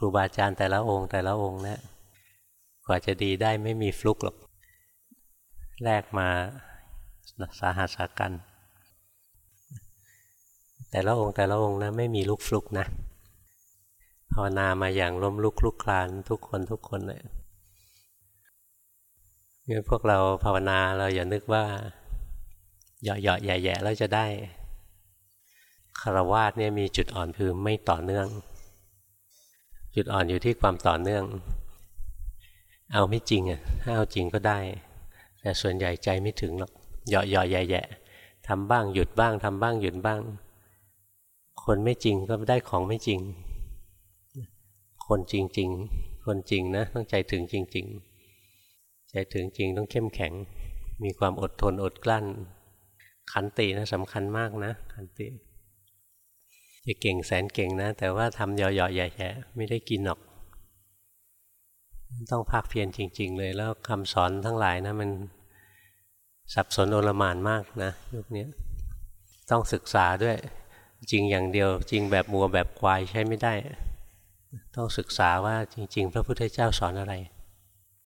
ครูบาอาจารย์แต่ละองค์แต่ละองค์เนะี่ยกว่าจะดีได้ไม่มีฟลุกหรอกแลกมาสาหัสากัน แต่ละองค์แต่ละองค์นะไม่มีลูกฟลุกนะภาวนามาอย่างล้มลุกลุกคลานทุกคนทุกคนเลยงั้นพวกเราภาวนาเราอย่านึกว่าเหยาะๆแย่ๆแล้วจะได้คารวาสเนี่ยมีจุดอ่อนคือไม่ต่อเนื่อง จุดอ่อนอยู่ที่ความต่อเนื่อง เอาไม่จริงอะถ้าเอาจริงก็ได้ แต่ส่วนใหญ่ใจไม่ถึงหรอกเหยาะๆแย่ๆทำบ้างหยุดบ้างทำบ้างหยุดบ้าง คนไม่จริงก็ได้ของไม่จริง คนจริง ๆ คนจริงนะต้องใจถึงจริง ๆ ใจถึงจริงต้องเข้มแข็ง มีความอดทนอดกลั้น ขันตินะสำคัญมากนะขันติ จะเก่งแสนเก่งนะ แต่ว่าทำเหยาะๆแย่ๆไม่ได้กินหรอก ต้องภาคเพียรจริง ๆ เลยแล้วคำสอนทั้งหลายนะ มันสับสนโอลมานมากนะยุคนี้ต้องศึกษาด้วยจริงอย่างเดียว จริงแบบมัวแบบควายใช้ไม่ได้ ต้องศึกษาว่าจริง ๆ พระพุทธเจ้าสอนอะไร